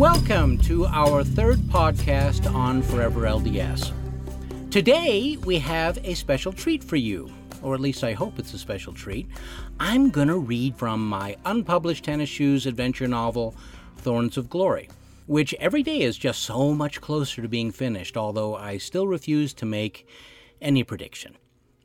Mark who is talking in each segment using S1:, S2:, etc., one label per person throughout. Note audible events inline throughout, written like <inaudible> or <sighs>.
S1: Welcome to our third podcast on Forever LDS. Today we have a special treat for you, or at least I hope it's a special treat. I'm going to read from my unpublished Tennis Shoes adventure novel, Thorns of Glory, which every day is just so much closer to being finished, although I still refuse to make any prediction.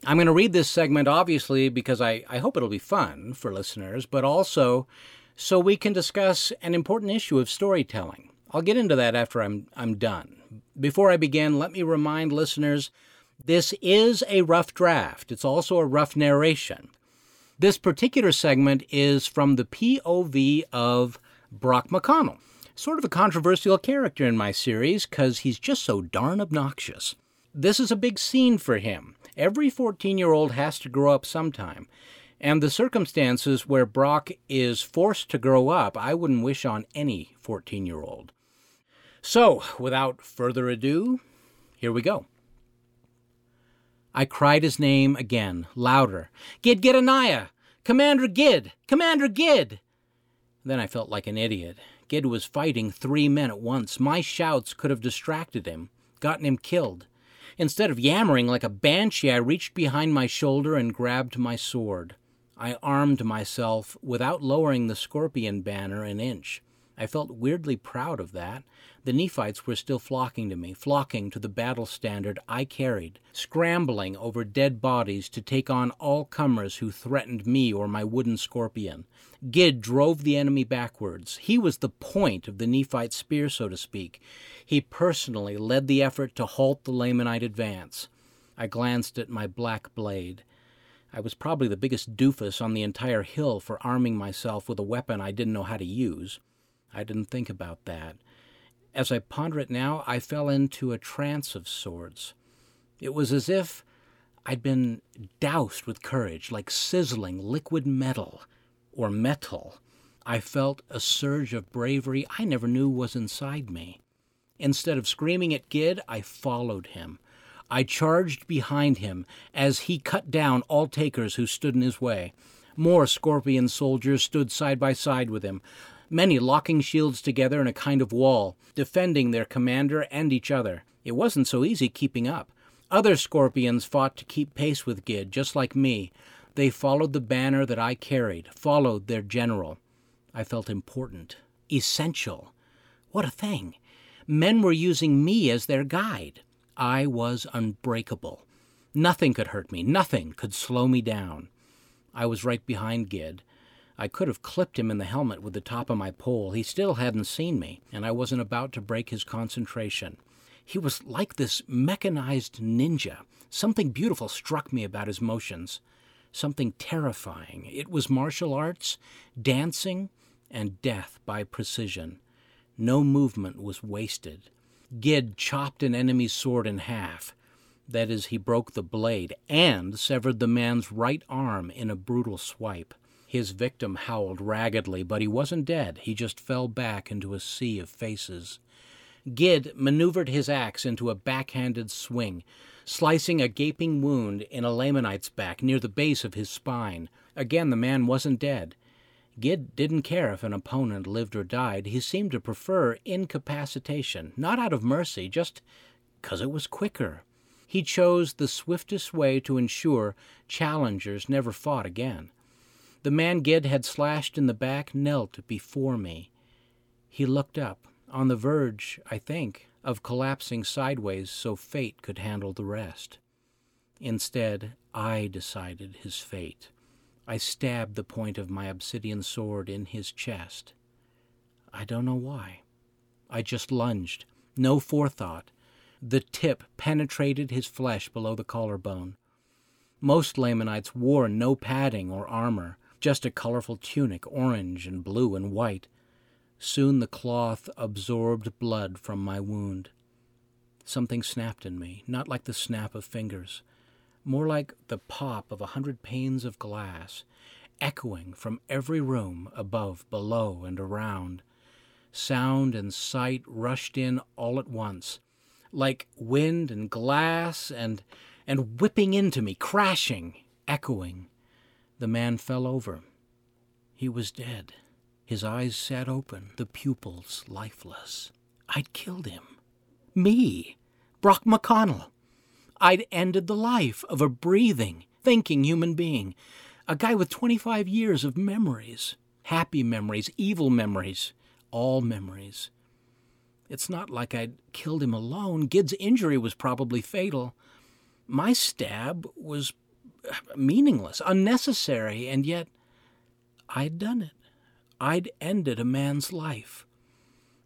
S1: I'm going to read this segment, obviously, because I, I hope it'll be fun for listeners, but also so we can discuss an important issue of storytelling. I'll get into that after I'm, I'm done. Before I begin, let me remind listeners this is a rough draft. It's also a rough narration. This particular segment is from the POV of Brock McConnell, sort of a controversial character in my series because he's just so darn obnoxious. This is a big scene for him. Every 14 year old has to grow up sometime. And the circumstances where Brock is forced to grow up, I wouldn't wish on any 14 year old. So, without further ado, here we go. I cried his name again, louder. Gid Gideoniah! Commander Gid! Commander Gid! Then I felt like an idiot. Gid was fighting three men at once. My shouts could have distracted him, gotten him killed. Instead of yammering like a banshee, I reached behind my shoulder and grabbed my sword. I armed myself without lowering the scorpion banner an inch. I felt weirdly proud of that. The Nephites were still flocking to me, flocking to the battle standard I carried, scrambling over dead bodies to take on all comers who threatened me or my wooden scorpion. Gid drove the enemy backwards. He was the point of the Nephite spear, so to speak. He personally led the effort to halt the Lamanite advance. I glanced at my black blade. I was probably the biggest doofus on the entire hill for arming myself with a weapon I didn't know how to use. I didn't think about that. As I ponder it now, I fell into a trance of sorts. It was as if I'd been doused with courage, like sizzling liquid metal or metal. I felt a surge of bravery I never knew was inside me. Instead of screaming at Gid, I followed him. I charged behind him as he cut down all takers who stood in his way. More scorpion soldiers stood side by side with him, many locking shields together in a kind of wall, defending their commander and each other. It wasn't so easy keeping up. Other scorpions fought to keep pace with Gid, just like me. They followed the banner that I carried, followed their general. I felt important, essential. What a thing! Men were using me as their guide. I was unbreakable. Nothing could hurt me, nothing could slow me down. I was right behind Gid. I could have clipped him in the helmet with the top of my pole. He still hadn't seen me, and I wasn't about to break his concentration. He was like this mechanized ninja. Something beautiful struck me about his motions, something terrifying. It was martial arts, dancing, and death by precision. No movement was wasted. Gid chopped an enemy's sword in half. That is, he broke the blade and severed the man's right arm in a brutal swipe. His victim howled raggedly, but he wasn't dead. He just fell back into a sea of faces. Gid maneuvered his axe into a backhanded swing, slicing a gaping wound in a Lamanite's back near the base of his spine. Again, the man wasn't dead. Gid didn't care if an opponent lived or died. He seemed to prefer incapacitation, not out of mercy, just because it was quicker. He chose the swiftest way to ensure challengers never fought again. The man Gid had slashed in the back knelt before me. He looked up, on the verge, I think, of collapsing sideways so fate could handle the rest. Instead, I decided his fate. I stabbed the point of my obsidian sword in his chest. I don't know why. I just lunged, no forethought. The tip penetrated his flesh below the collarbone. Most Lamanites wore no padding or armor, just a colorful tunic, orange and blue and white. Soon the cloth absorbed blood from my wound. Something snapped in me, not like the snap of fingers more like the pop of a hundred panes of glass, echoing from every room above, below, and around. Sound and sight rushed in all at once, like wind and glass and and whipping into me, crashing, echoing. The man fell over. He was dead. His eyes sat open, the pupils lifeless. I'd killed him. Me, Brock McConnell. I'd ended the life of a breathing, thinking human being, a guy with 25 years of memories happy memories, evil memories, all memories. It's not like I'd killed him alone. Gid's injury was probably fatal. My stab was uh, meaningless, unnecessary, and yet I'd done it. I'd ended a man's life.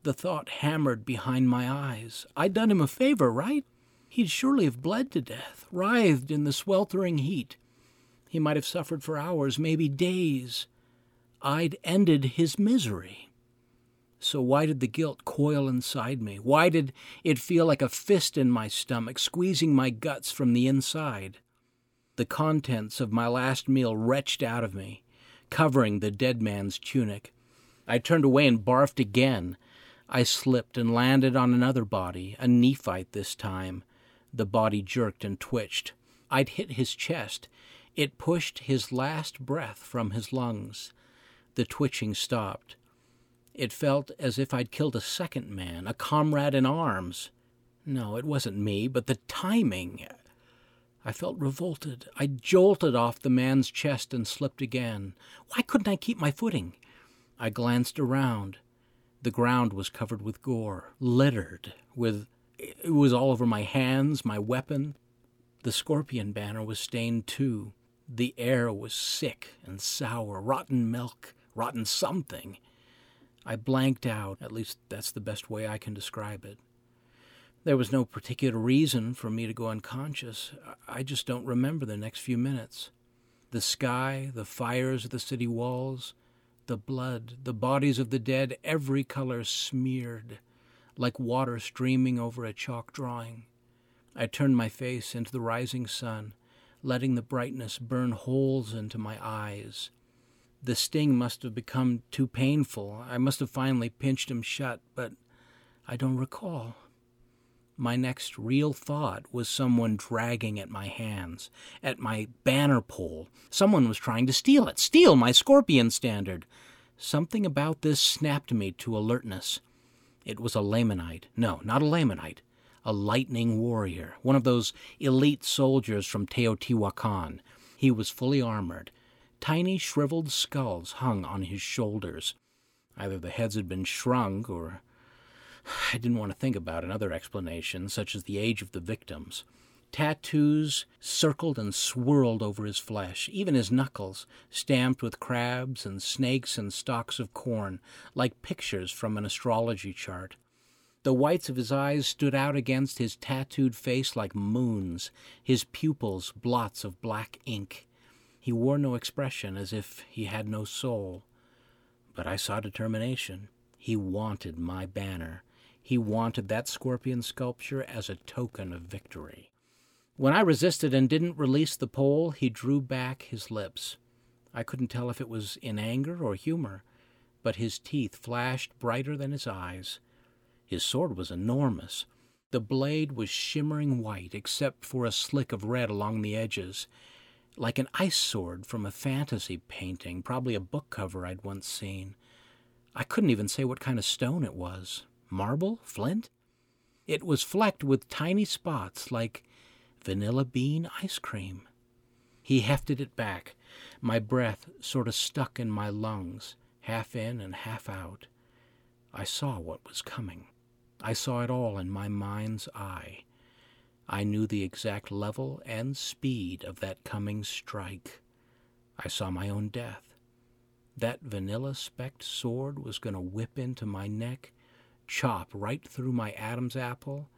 S1: The thought hammered behind my eyes. I'd done him a favor, right? He'd surely have bled to death, writhed in the sweltering heat. He might have suffered for hours, maybe days. I'd ended his misery. So why did the guilt coil inside me? Why did it feel like a fist in my stomach, squeezing my guts from the inside? The contents of my last meal retched out of me, covering the dead man's tunic. I turned away and barfed again. I slipped and landed on another body, a Nephite this time, the body jerked and twitched. I'd hit his chest. It pushed his last breath from his lungs. The twitching stopped. It felt as if I'd killed a second man, a comrade in arms. No, it wasn't me, but the timing. I felt revolted. I jolted off the man's chest and slipped again. Why couldn't I keep my footing? I glanced around. The ground was covered with gore, littered with it was all over my hands, my weapon. The scorpion banner was stained too. The air was sick and sour, rotten milk, rotten something. I blanked out, at least that's the best way I can describe it. There was no particular reason for me to go unconscious. I just don't remember the next few minutes. The sky, the fires of the city walls, the blood, the bodies of the dead, every color smeared like water streaming over a chalk drawing. I turned my face into the rising sun, letting the brightness burn holes into my eyes. The sting must have become too painful. I must have finally pinched him shut, but I don't recall. My next real thought was someone dragging at my hands, at my banner pole. Someone was trying to steal it, steal my scorpion standard. Something about this snapped me to alertness. It was a Lamanite. No, not a Lamanite. A lightning warrior, one of those elite soldiers from Teotihuacan. He was fully armored. Tiny shriveled skulls hung on his shoulders. Either the heads had been shrunk, or <sighs> I didn't want to think about another explanation, such as the age of the victims. Tattoos circled and swirled over his flesh, even his knuckles, stamped with crabs and snakes and stalks of corn, like pictures from an astrology chart. The whites of his eyes stood out against his tattooed face like moons, his pupils blots of black ink. He wore no expression, as if he had no soul. But I saw determination. He wanted my banner. He wanted that scorpion sculpture as a token of victory. When I resisted and didn't release the pole, he drew back his lips. I couldn't tell if it was in anger or humor, but his teeth flashed brighter than his eyes. His sword was enormous. The blade was shimmering white except for a slick of red along the edges, like an ice sword from a fantasy painting, probably a book cover I'd once seen. I couldn't even say what kind of stone it was. Marble? Flint? It was flecked with tiny spots like vanilla bean ice cream. He hefted it back. My breath sort of stuck in my lungs, half in and half out. I saw what was coming. I saw it all in my mind's eye. I knew the exact level and speed of that coming strike. I saw my own death. That vanilla specked sword was going to whip into my neck, chop right through my Adam's apple,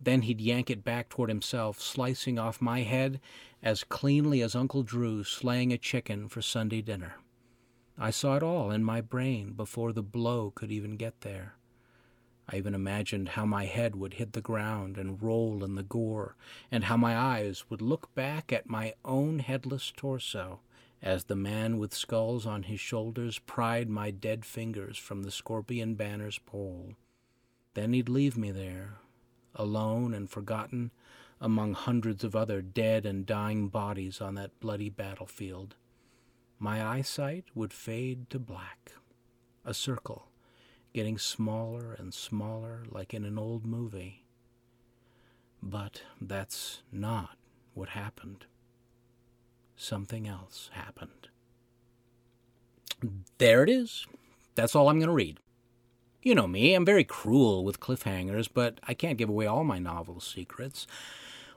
S1: then he'd yank it back toward himself, slicing off my head as cleanly as Uncle Drew slaying a chicken for Sunday dinner. I saw it all in my brain before the blow could even get there. I even imagined how my head would hit the ground and roll in the gore, and how my eyes would look back at my own headless torso as the man with skulls on his shoulders pried my dead fingers from the scorpion banner's pole. Then he'd leave me there, alone and forgotten among hundreds of other dead and dying bodies on that bloody battlefield. My eyesight would fade to black. a circle, getting smaller and smaller like in an old movie. But that's not what happened. Something else happened. There it is. That's all I'm going to read. You know me, I'm very cruel with cliffhangers, but I can't give away all my novel secrets.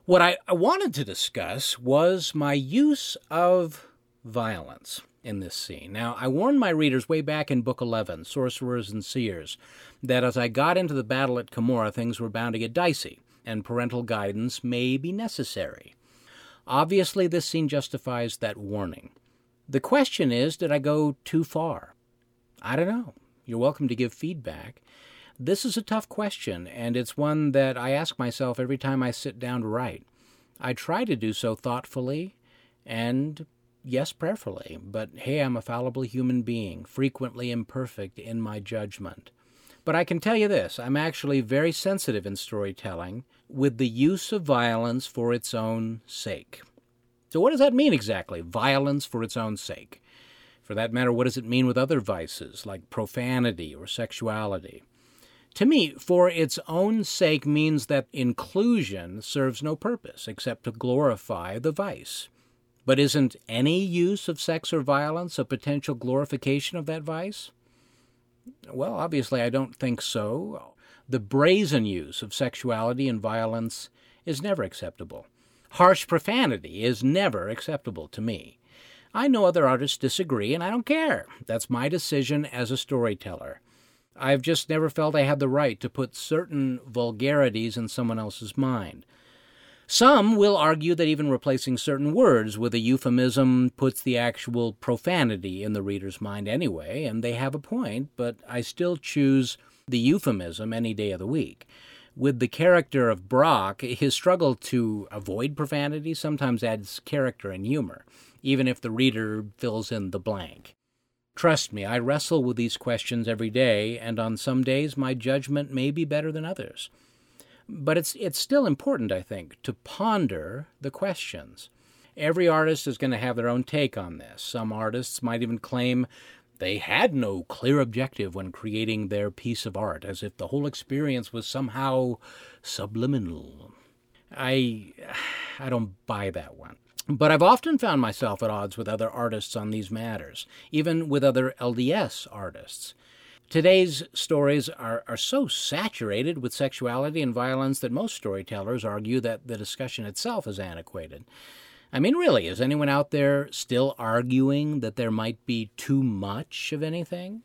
S1: What I, I wanted to discuss was my use of violence in this scene. Now, I warned my readers way back in Book 11, Sorcerers and Seers, that as I got into the battle at Cumorah, things were bound to get dicey, and parental guidance may be necessary. Obviously, this scene justifies that warning. The question is did I go too far? I don't know. You're welcome to give feedback. This is a tough question, and it's one that I ask myself every time I sit down to write. I try to do so thoughtfully and, yes, prayerfully, but hey, I'm a fallible human being, frequently imperfect in my judgment. But I can tell you this I'm actually very sensitive in storytelling with the use of violence for its own sake. So, what does that mean exactly? Violence for its own sake. For that matter, what does it mean with other vices like profanity or sexuality? To me, for its own sake means that inclusion serves no purpose except to glorify the vice. But isn't any use of sex or violence a potential glorification of that vice? Well, obviously, I don't think so. The brazen use of sexuality and violence is never acceptable. Harsh profanity is never acceptable to me. I know other artists disagree, and I don't care. That's my decision as a storyteller. I've just never felt I had the right to put certain vulgarities in someone else's mind. Some will argue that even replacing certain words with a euphemism puts the actual profanity in the reader's mind anyway, and they have a point, but I still choose the euphemism any day of the week with the character of Brock, his struggle to avoid profanity sometimes adds character and humor, even if the reader fills in the blank. Trust me, I wrestle with these questions every day, and on some days my judgment may be better than others. But it's, it's still important, I think, to ponder the questions. Every artist is going to have their own take on this. Some artists might even claim they had no clear objective when creating their piece of art, as if the whole experience was somehow subliminal. I, <sighs> I don't buy that one. But I've often found myself at odds with other artists on these matters, even with other LDS artists. Today's stories are, are so saturated with sexuality and violence that most storytellers argue that the discussion itself is antiquated. I mean, really, is anyone out there still arguing that there might be too much of anything?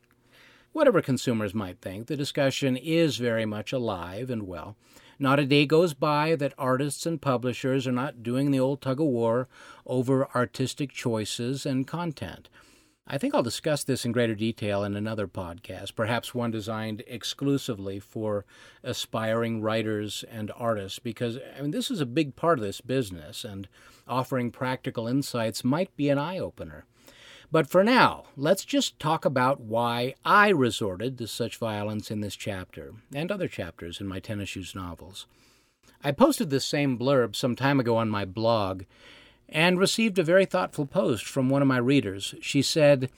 S1: Whatever consumers might think, the discussion is very much alive and well. Not a day goes by that artists and publishers are not doing the old tug of war over artistic choices and content. I think I'll discuss this in greater detail in another podcast, perhaps one designed exclusively for aspiring writers and artists, because I mean, this is a big part of this business, and offering practical insights might be an eye opener. But for now, let's just talk about why I resorted to such violence in this chapter and other chapters in my Tennis Shoes novels. I posted this same blurb some time ago on my blog, and received a very thoughtful post from one of my readers. She said,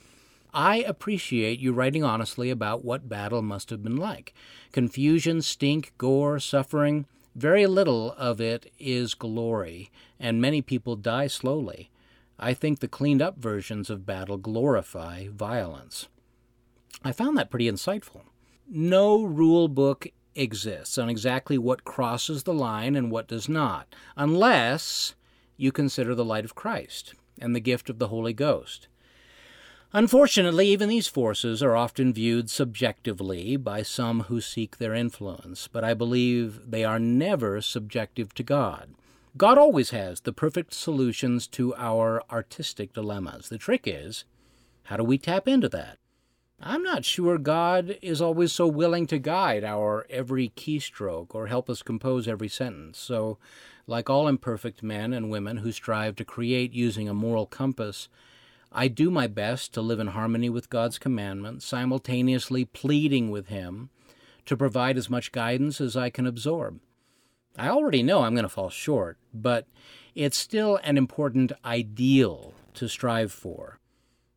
S1: I appreciate you writing honestly about what battle must have been like. Confusion, stink, gore, suffering, very little of it is glory, and many people die slowly. I think the cleaned up versions of battle glorify violence. I found that pretty insightful. No rule book exists on exactly what crosses the line and what does not, unless you consider the light of Christ and the gift of the Holy Ghost. Unfortunately, even these forces are often viewed subjectively by some who seek their influence, but I believe they are never subjective to God. God always has the perfect solutions to our artistic dilemmas. The trick is, how do we tap into that? I'm not sure God is always so willing to guide our every keystroke or help us compose every sentence. So like all imperfect men and women who strive to create using a moral compass, I do my best to live in harmony with God's commandments, simultaneously pleading with Him to provide as much guidance as I can absorb. I already know I'm going to fall short, but it's still an important ideal to strive for.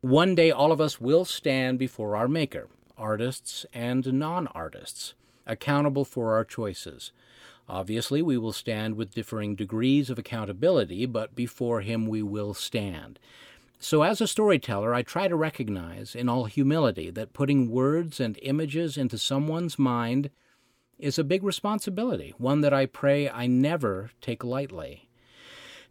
S1: One day all of us will stand before our Maker. artists and non artists, accountable for our choices. Obviously, we will stand with differing degrees of accountability, but before Him we will stand. So, as a storyteller, I try to recognize, in all humility, that putting words and images into someone's mind is a big responsibility, one that I pray I never take lightly.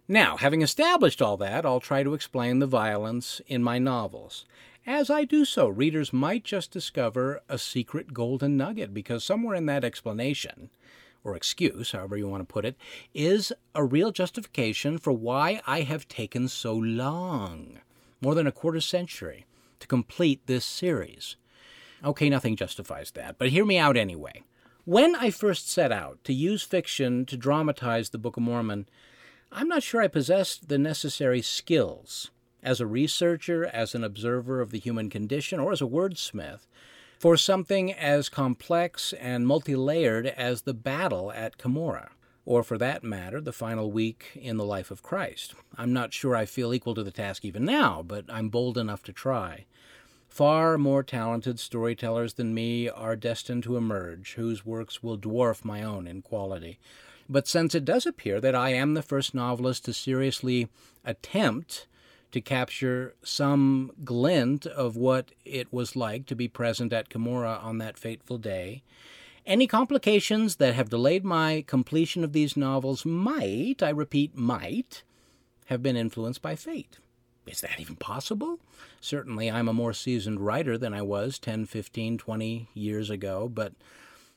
S1: Now, having established all that, I'll try to explain the violence in my novels. As I do so, readers might just discover a secret golden nugget because somewhere in that explanation, or excuse, however you want to put it, is a real justification for why I have taken so long more than a quarter century to complete this series. Okay, nothing justifies that, but hear me out anyway. When I first set out to use fiction to dramatize the Book of Mormon, I'm not sure I possessed the necessary skills as a researcher, as an observer of the human condition, or as a wordsmith for something as complex and multi layered as the battle at Cumorah, or for that matter, the final week in the life of Christ. I'm not sure I feel equal to the task even now, but I'm bold enough to try. Far more talented storytellers than me are destined to emerge, whose works will dwarf my own in quality. But since it does appear that I am the first novelist to seriously attempt to capture some glint of what it was like to be present at Cumorah on that fateful day, any complications that have delayed my completion of these novels might, I repeat, might, have been influenced by fate. Is that even possible? Certainly, I'm a more seasoned writer than I was 10, 15, 20 years ago, but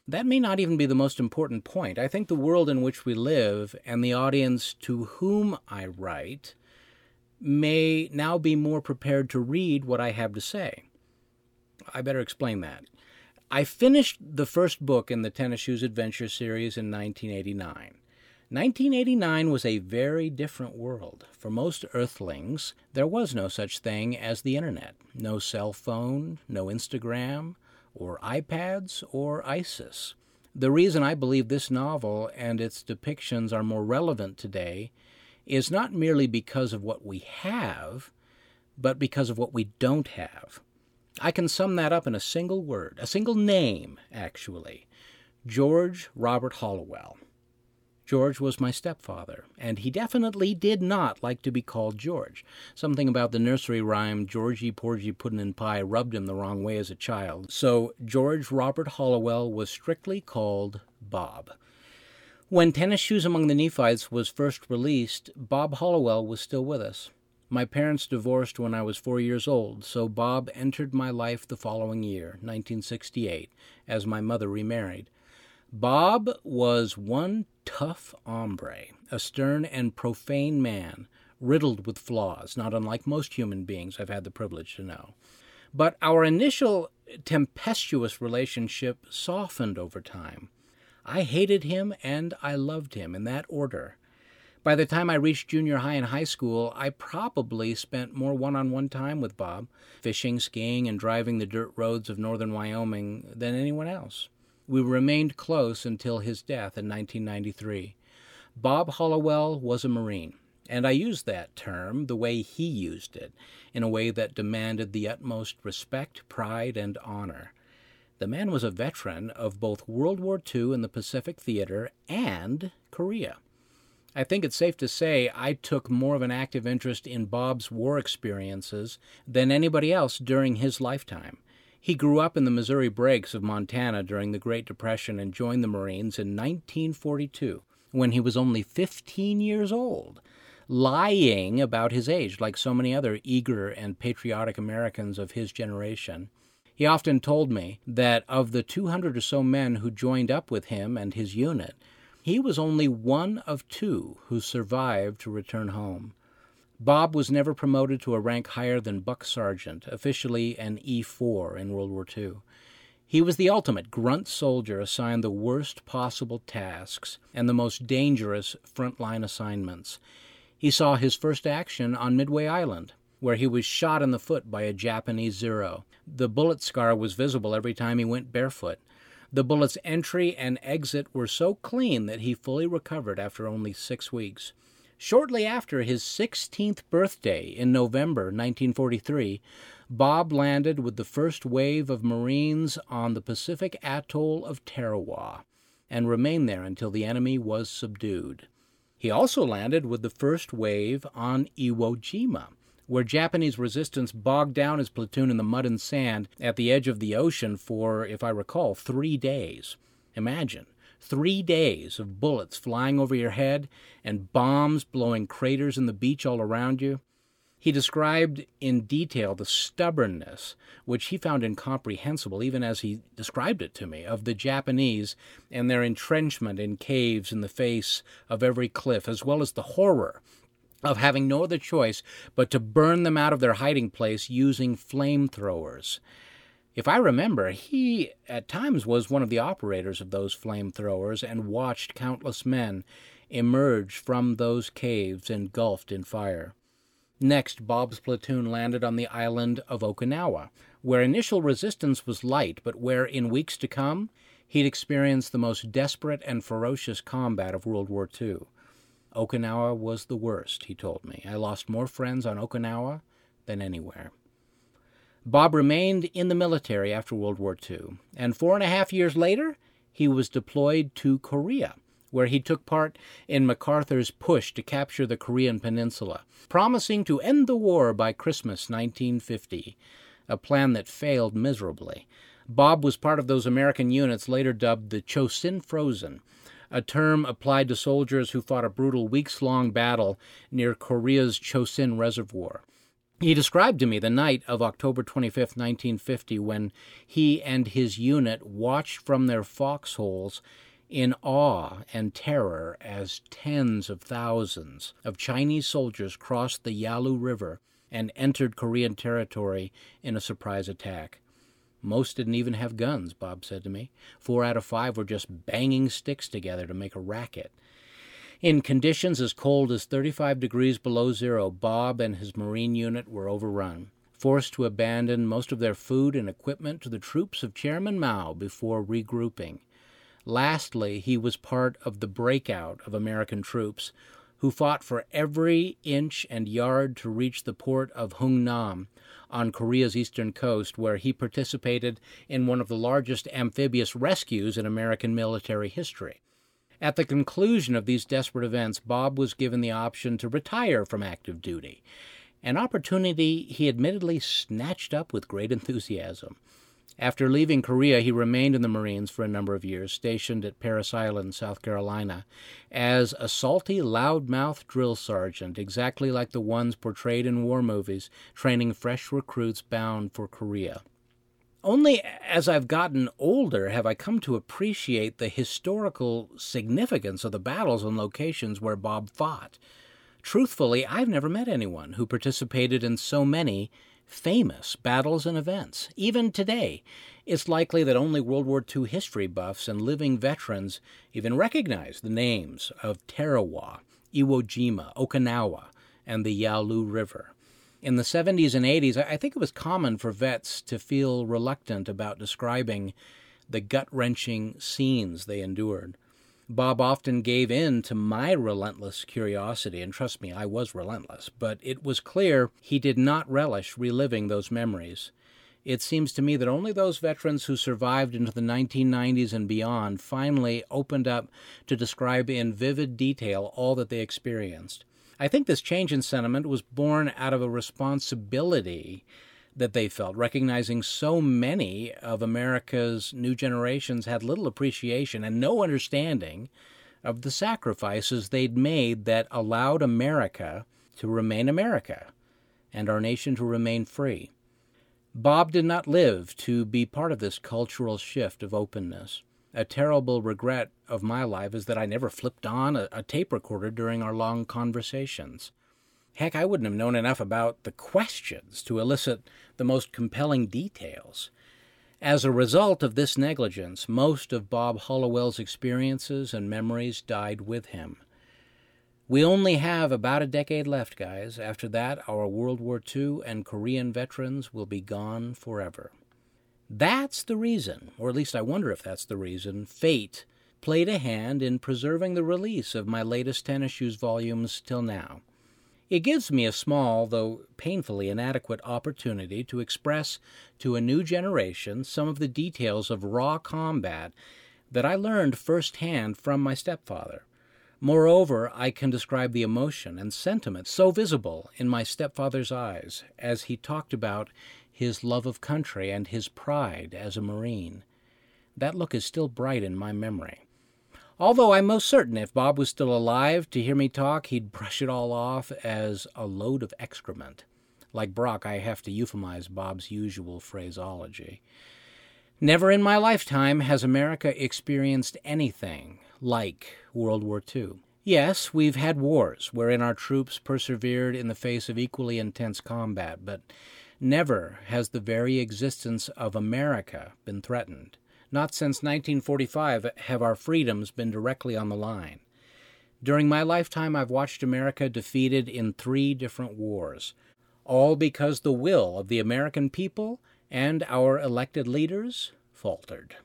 S1: that may not even be the most important point. I think the world in which we live and the audience to whom I write may now be more prepared to read what I have to say. I better explain that. I finished the first book in the Tennis Shoes Adventure series in 1989. 1989 was a very different world. For most earthlings, there was no such thing as the internet. No cell phone, no Instagram, or iPads or ISIS. The reason I believe this novel and its depictions are more relevant today is not merely because of what we have, but because of what we don't have. I can sum that up in a single word, a single name, actually George Robert Hollowell. George was my stepfather, and he definitely did not like to be called George. Something about the nursery rhyme Georgie Porgy Puddin' and Pie rubbed him the wrong way as a child, so George Robert Hollowell was strictly called Bob. When Tennis Shoes Among the Nephites was first released, Bob Hollowell was still with us. My parents divorced when I was four years old, so Bob entered my life the following year, 1968, as my mother remarried. Bob was one tough hombre, a stern and profane man, riddled with flaws, not unlike most human beings I've had the privilege to know. But our initial tempestuous relationship softened over time. I hated him and I loved him in that order. By the time I reached junior high and high school, I probably spent more one on one time with Bob, fishing, skiing, and driving the dirt roads of northern Wyoming, than anyone else. We remained close until his death in 1993. Bob Hollowell was a Marine, and I use that term the way he used it, in a way that demanded the utmost respect, pride, and honor. The man was a veteran of both World War II and the Pacific Theater and Korea. I think it's safe to say I took more of an active interest in Bob's war experiences than anybody else during his lifetime. He grew up in the Missouri Breaks of Montana during the Great Depression and joined the Marines in 1942 when he was only 15 years old, lying about his age like so many other eager and patriotic Americans of his generation. He often told me that of the 200 or so men who joined up with him and his unit, he was only one of two who survived to return home. Bob was never promoted to a rank higher than buck sergeant, officially an E4 in World War II. He was the ultimate grunt soldier assigned the worst possible tasks and the most dangerous frontline assignments. He saw his first action on Midway Island, where he was shot in the foot by a Japanese Zero. The bullet scar was visible every time he went barefoot. The bullet's entry and exit were so clean that he fully recovered after only six weeks. Shortly after his 16th birthday in November 1943, Bob landed with the first wave of Marines on the Pacific atoll of Tarawa and remained there until the enemy was subdued. He also landed with the first wave on Iwo Jima, where Japanese resistance bogged down his platoon in the mud and sand at the edge of the ocean for, if I recall, three days. Imagine three days of bullets flying over your head and bombs blowing craters in the beach all around you. He described in detail the stubbornness, which he found incomprehensible even as he described it to me, of the Japanese and their entrenchment in caves in the face of every cliff, as well as the horror of having no other choice but to burn them out of their hiding place using flamethrowers. If I remember, he at times was one of the operators of those flamethrowers and watched countless men emerge from those caves engulfed in fire. Next, Bob's platoon landed on the island of Okinawa, where initial resistance was light, but where in weeks to come he'd experience the most desperate and ferocious combat of World War II. Okinawa was the worst, he told me. I lost more friends on Okinawa than anywhere. Bob remained in the military after World War II, and four and a half years later, he was deployed to Korea, where he took part in MacArthur's push to capture the Korean peninsula, promising to end the war by Christmas 1950, a plan that failed miserably. Bob was part of those American units later dubbed the Chosin Frozen, a term applied to soldiers who fought a brutal weeks long battle near Korea's Chosin Reservoir. He described to me the night of October 25th, 1950, when he and his unit watched from their foxholes in awe and terror as tens of thousands of Chinese soldiers crossed the Yalu River and entered Korean territory in a surprise attack. Most didn't even have guns, Bob said to me. Four out of five were just banging sticks together to make a racket. In conditions as cold as 35 degrees below zero, Bob and his Marine unit were overrun, forced to abandon most of their food and equipment to the troops of Chairman Mao before regrouping. Lastly, he was part of the breakout of American troops who fought for every inch and yard to reach the port of Hungnam on Korea's eastern coast, where he participated in one of the largest amphibious rescues in American military history. At the conclusion of these desperate events, Bob was given the option to retire from active duty, an opportunity he admittedly snatched up with great enthusiasm. After leaving Korea, he remained in the Marines for a number of years, stationed at Parris Island, South Carolina, as a salty, loud-mouthed drill sergeant, exactly like the ones portrayed in war movies, training fresh recruits bound for Korea. Only as I've gotten older have I come to appreciate the historical significance of the battles and locations where Bob fought. Truthfully, I've never met anyone who participated in so many famous battles and events. Even today, it's likely that only World War II history buffs and living veterans even recognize the names of Tarawa, Iwo Jima, Okinawa, and the Yalu River. In the 70s and 80s, I think it was common for vets to feel reluctant about describing the gut wrenching scenes they endured. Bob often gave in to my relentless curiosity, and trust me, I was relentless, but it was clear he did not relish reliving those memories. It seems to me that only those veterans who survived into the 1990s and beyond finally opened up to describe in vivid detail all that they experienced. I think this change in sentiment was born out of a responsibility that they felt, recognizing so many of America's new generations had little appreciation and no understanding of the sacrifices they'd made that allowed America to remain America and our nation to remain free. Bob did not live to be part of this cultural shift of openness. A terrible regret of my life is that I never flipped on a, a tape recorder during our long conversations. Heck, I wouldn't have known enough about the questions to elicit the most compelling details. As a result of this negligence, most of Bob Hollowell's experiences and memories died with him. We only have about a decade left, guys. After that, our World War II and Korean veterans will be gone forever. That's the reason, or at least I wonder if that's the reason, fate played a hand in preserving the release of my latest tennis shoes volumes till now. It gives me a small, though painfully inadequate, opportunity to express to a new generation some of the details of raw combat that I learned firsthand from my stepfather. Moreover, I can describe the emotion and sentiment so visible in my stepfather's eyes as he talked about his love of country and his pride as a Marine. That look is still bright in my memory. Although I'm most certain if Bob was still alive to hear me talk, he'd brush it all off as a load of excrement. Like Brock, I have to euphemize Bob's usual phraseology. Never in my lifetime has America experienced anything like World War II. Yes, we've had wars wherein our troops persevered in the face of equally intense combat, but never has the very existence of America been threatened. Not since 1945 have our freedoms been directly on the line. During my lifetime, I've watched America defeated in three different wars, all because the will of the American people and our elected leaders faltered,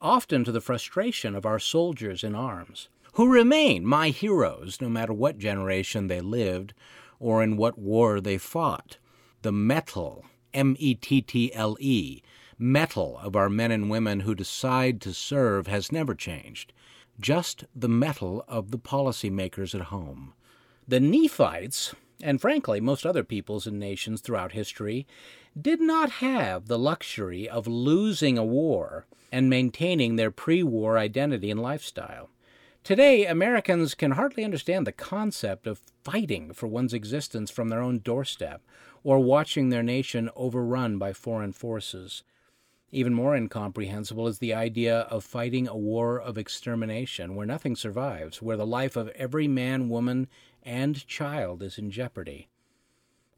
S1: often to the frustration of our soldiers in arms, who remain my heroes no matter what generation they lived or in what war they fought. The mettle, M E T T L E, mettle of our men and women who decide to serve has never changed, just the mettle of the policymakers at home. The Nephites, and frankly most other peoples and nations throughout history, did not have the luxury of losing a war and maintaining their pre war identity and lifestyle. Today, Americans can hardly understand the concept of fighting for one's existence from their own doorstep or watching their nation overrun by foreign forces. Even more incomprehensible is the idea of fighting a war of extermination where nothing survives, where the life of every man, woman, and child is in jeopardy.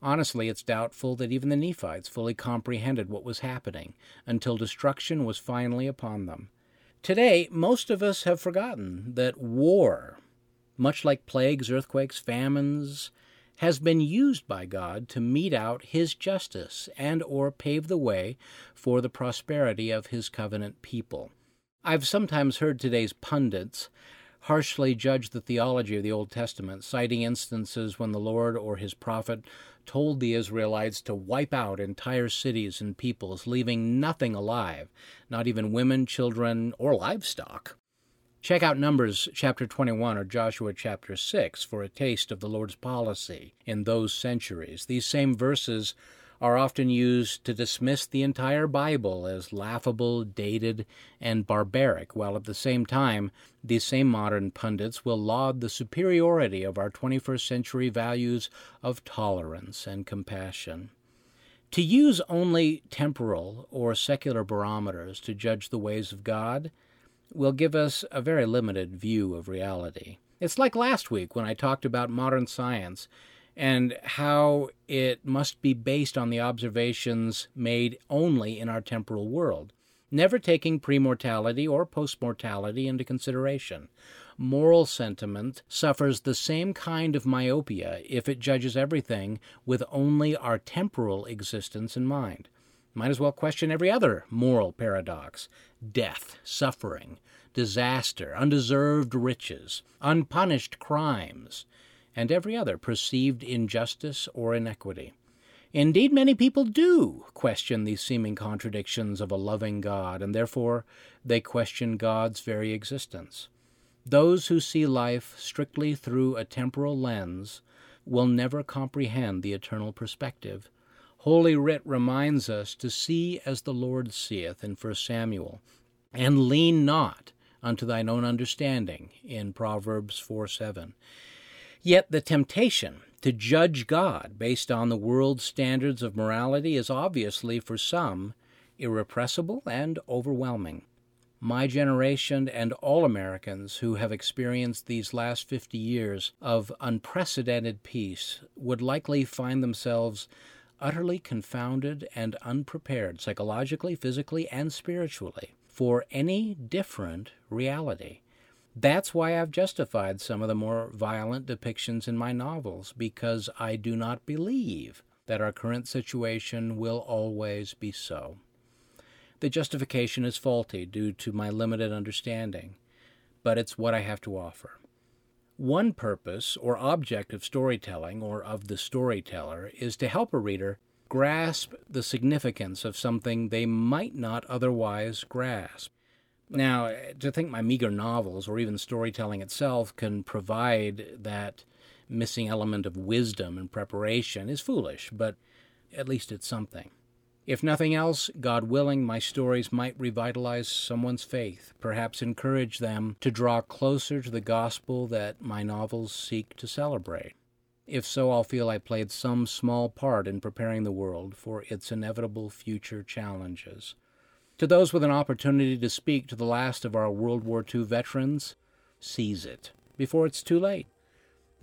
S1: Honestly, it's doubtful that even the Nephites fully comprehended what was happening until destruction was finally upon them. Today, most of us have forgotten that war, much like plagues, earthquakes, famines, has been used by God to mete out his justice and or pave the way for the prosperity of his covenant people. I've sometimes heard today's pundits harshly judge the theology of the Old Testament, citing instances when the Lord or his prophet told the Israelites to wipe out entire cities and peoples, leaving nothing alive, not even women, children, or livestock. Check out Numbers chapter 21 or Joshua chapter 6 for a taste of the Lord's policy in those centuries. These same verses are often used to dismiss the entire Bible as laughable, dated, and barbaric, while at the same time, these same modern pundits will laud the superiority of our 21st century values of tolerance and compassion. To use only temporal or secular barometers to judge the ways of God will give us a very limited view of reality. It's like last week when I talked about modern science and how it must be based on the observations made only in our temporal world, never taking premortality or postmortality into consideration. Moral sentiment suffers the same kind of myopia if it judges everything with only our temporal existence in mind. Might as well question every other moral paradox death, suffering, disaster, undeserved riches, unpunished crimes, and every other perceived injustice or inequity. Indeed, many people do question these seeming contradictions of a loving God, and therefore they question God's very existence. Those who see life strictly through a temporal lens will never comprehend the eternal perspective Holy Writ reminds us to see as the Lord seeth in 1 Samuel, and lean not unto thine own understanding in Proverbs 4 7. Yet the temptation to judge God based on the world's standards of morality is obviously for some irrepressible and overwhelming. My generation and all Americans who have experienced these last 50 years of unprecedented peace would likely find themselves utterly confounded and unprepared psychologically, physically, and spiritually for any different reality. That's why I've justified some of the more violent depictions in my novels, because I do not believe that our current situation will always be so. The justification is faulty due to my limited understanding. but it's what I have to offer. One purpose or object of storytelling or of the storyteller is to help a reader grasp the significance of something they might not otherwise grasp. Now, to think my meager novels or even storytelling itself can provide that missing element of wisdom and preparation is foolish, but at least it's something. If nothing else, God willing, my stories might revitalize someone's faith, perhaps encourage them to draw closer to the gospel that my novels seek to celebrate. If so, I'll feel I played some small part in preparing the world for its inevitable future challenges. To those with an opportunity to speak to the last of our World War II veterans, seize it before it's too late.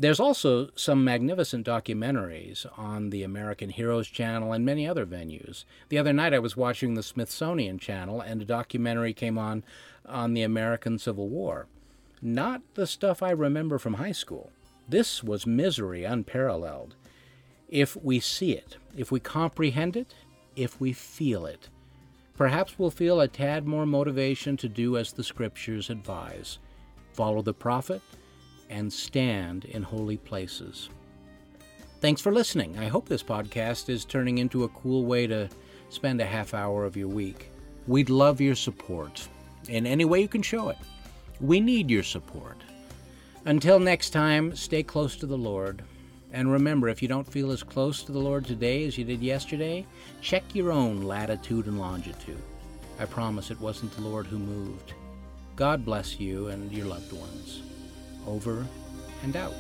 S1: There's also some magnificent documentaries on the American Heroes Channel and many other venues. The other night I was watching the Smithsonian Channel and a documentary came on on the American Civil War. Not the stuff I remember from high school. This was misery unparalleled. If we see it, if we comprehend it, if we feel it, perhaps we'll feel a tad more motivation to do as the Scriptures advise follow the prophet and stand in holy places. Thanks for listening. I hope this podcast is turning into a cool way to spend a half hour of your week. We'd love your support in any way you can show it. We need your support. Until next time, stay close to the Lord. And remember, if you don't feel as close to the Lord today as you did yesterday, check your own latitude and longitude. I promise it wasn't the Lord who moved. God bless you and your loved ones over and out.